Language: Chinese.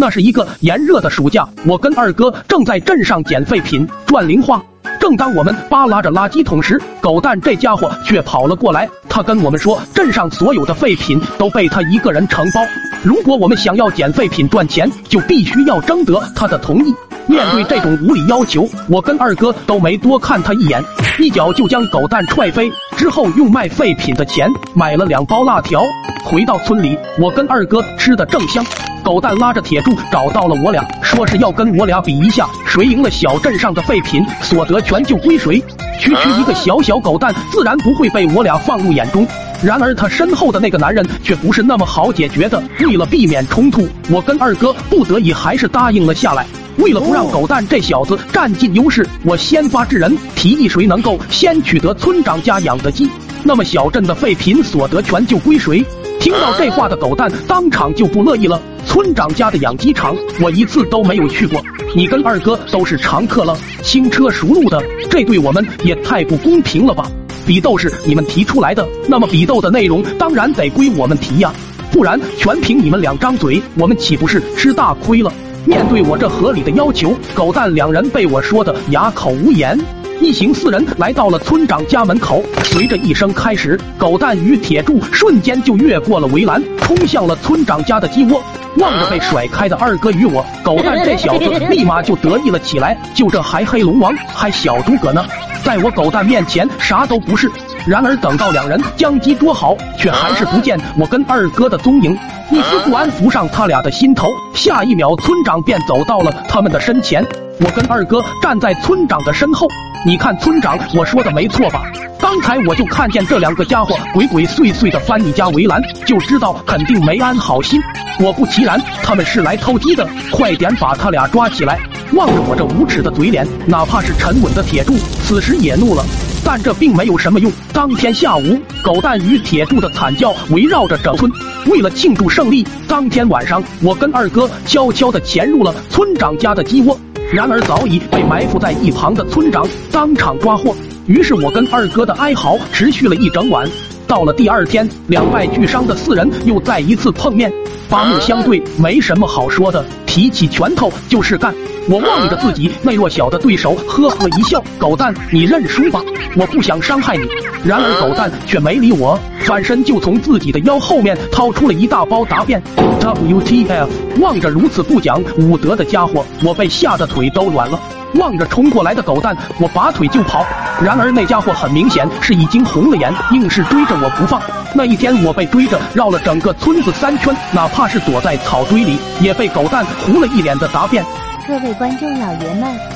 那是一个炎热的暑假，我跟二哥正在镇上捡废品赚零花。正当我们扒拉着垃圾桶时，狗蛋这家伙却跑了过来。他跟我们说，镇上所有的废品都被他一个人承包。如果我们想要捡废品赚钱，就必须要征得他的同意。面对这种无理要求，我跟二哥都没多看他一眼，一脚就将狗蛋踹飞。之后用卖废品的钱买了两包辣条。回到村里，我跟二哥吃的正香。狗蛋拉着铁柱找到了我俩，说是要跟我俩比一下，谁赢了小镇上的废品所得权就归谁。区区一个小小狗蛋，自然不会被我俩放入眼中。然而他身后的那个男人却不是那么好解决的。为了避免冲突，我跟二哥不得已还是答应了下来。为了不让狗蛋这小子占尽优势，我先发制人，提议谁能够先取得村长家养的鸡，那么小镇的废品所得权就归谁。听到这话的狗蛋当场就不乐意了。村长家的养鸡场，我一次都没有去过。你跟二哥都是常客了，轻车熟路的，这对我们也太不公平了吧？比斗是你们提出来的，那么比斗的内容当然得归我们提呀，不然全凭你们两张嘴，我们岂不是吃大亏了？面对我这合理的要求，狗蛋两人被我说的哑口无言。一行四人来到了村长家门口，随着一声开始，狗蛋与铁柱瞬间就越过了围栏，冲向了村长家的鸡窝。望着被甩开的二哥与我，狗蛋这小子立马就得意了起来。就这还黑龙王，还小诸葛呢，在我狗蛋面前啥都不是。然而等到两人将鸡捉好，却还是不见我跟二哥的踪影。一丝不安浮上他俩的心头。下一秒，村长便走到了他们的身前。我跟二哥站在村长的身后。你看，村长，我说的没错吧？刚才我就看见这两个家伙鬼鬼祟祟的翻你家围栏，就知道肯定没安好心。果不其然，他们是来偷鸡的，快点把他俩抓起来！望着我这无耻的嘴脸，哪怕是沉稳的铁柱，此时也怒了。但这并没有什么用。当天下午，狗蛋与铁柱的惨叫围绕着整村。为了庆祝胜利，当天晚上，我跟二哥悄悄地潜入了村长家的鸡窝。然而早已被埋伏在一旁的村长当场抓获，于是我跟二哥的哀嚎持续了一整晚。到了第二天，两败俱伤的四人又再一次碰面，八目相对，没什么好说的，提起拳头就是干。我望着自己那弱小的对手，呵呵一笑：“狗蛋，你认输吧，我不想伤害你。”然而狗蛋却没理我，转身就从自己的腰后面掏出了一大包答辩。WTF！望着如此不讲武德的家伙，我被吓得腿都软了。望着冲过来的狗蛋，我拔腿就跑。然而那家伙很明显是已经红了眼，硬是追着我不放。那一天我被追着绕了整个村子三圈，哪怕是躲在草堆里，也被狗蛋糊了一脸的答辩。各位观众老爷们。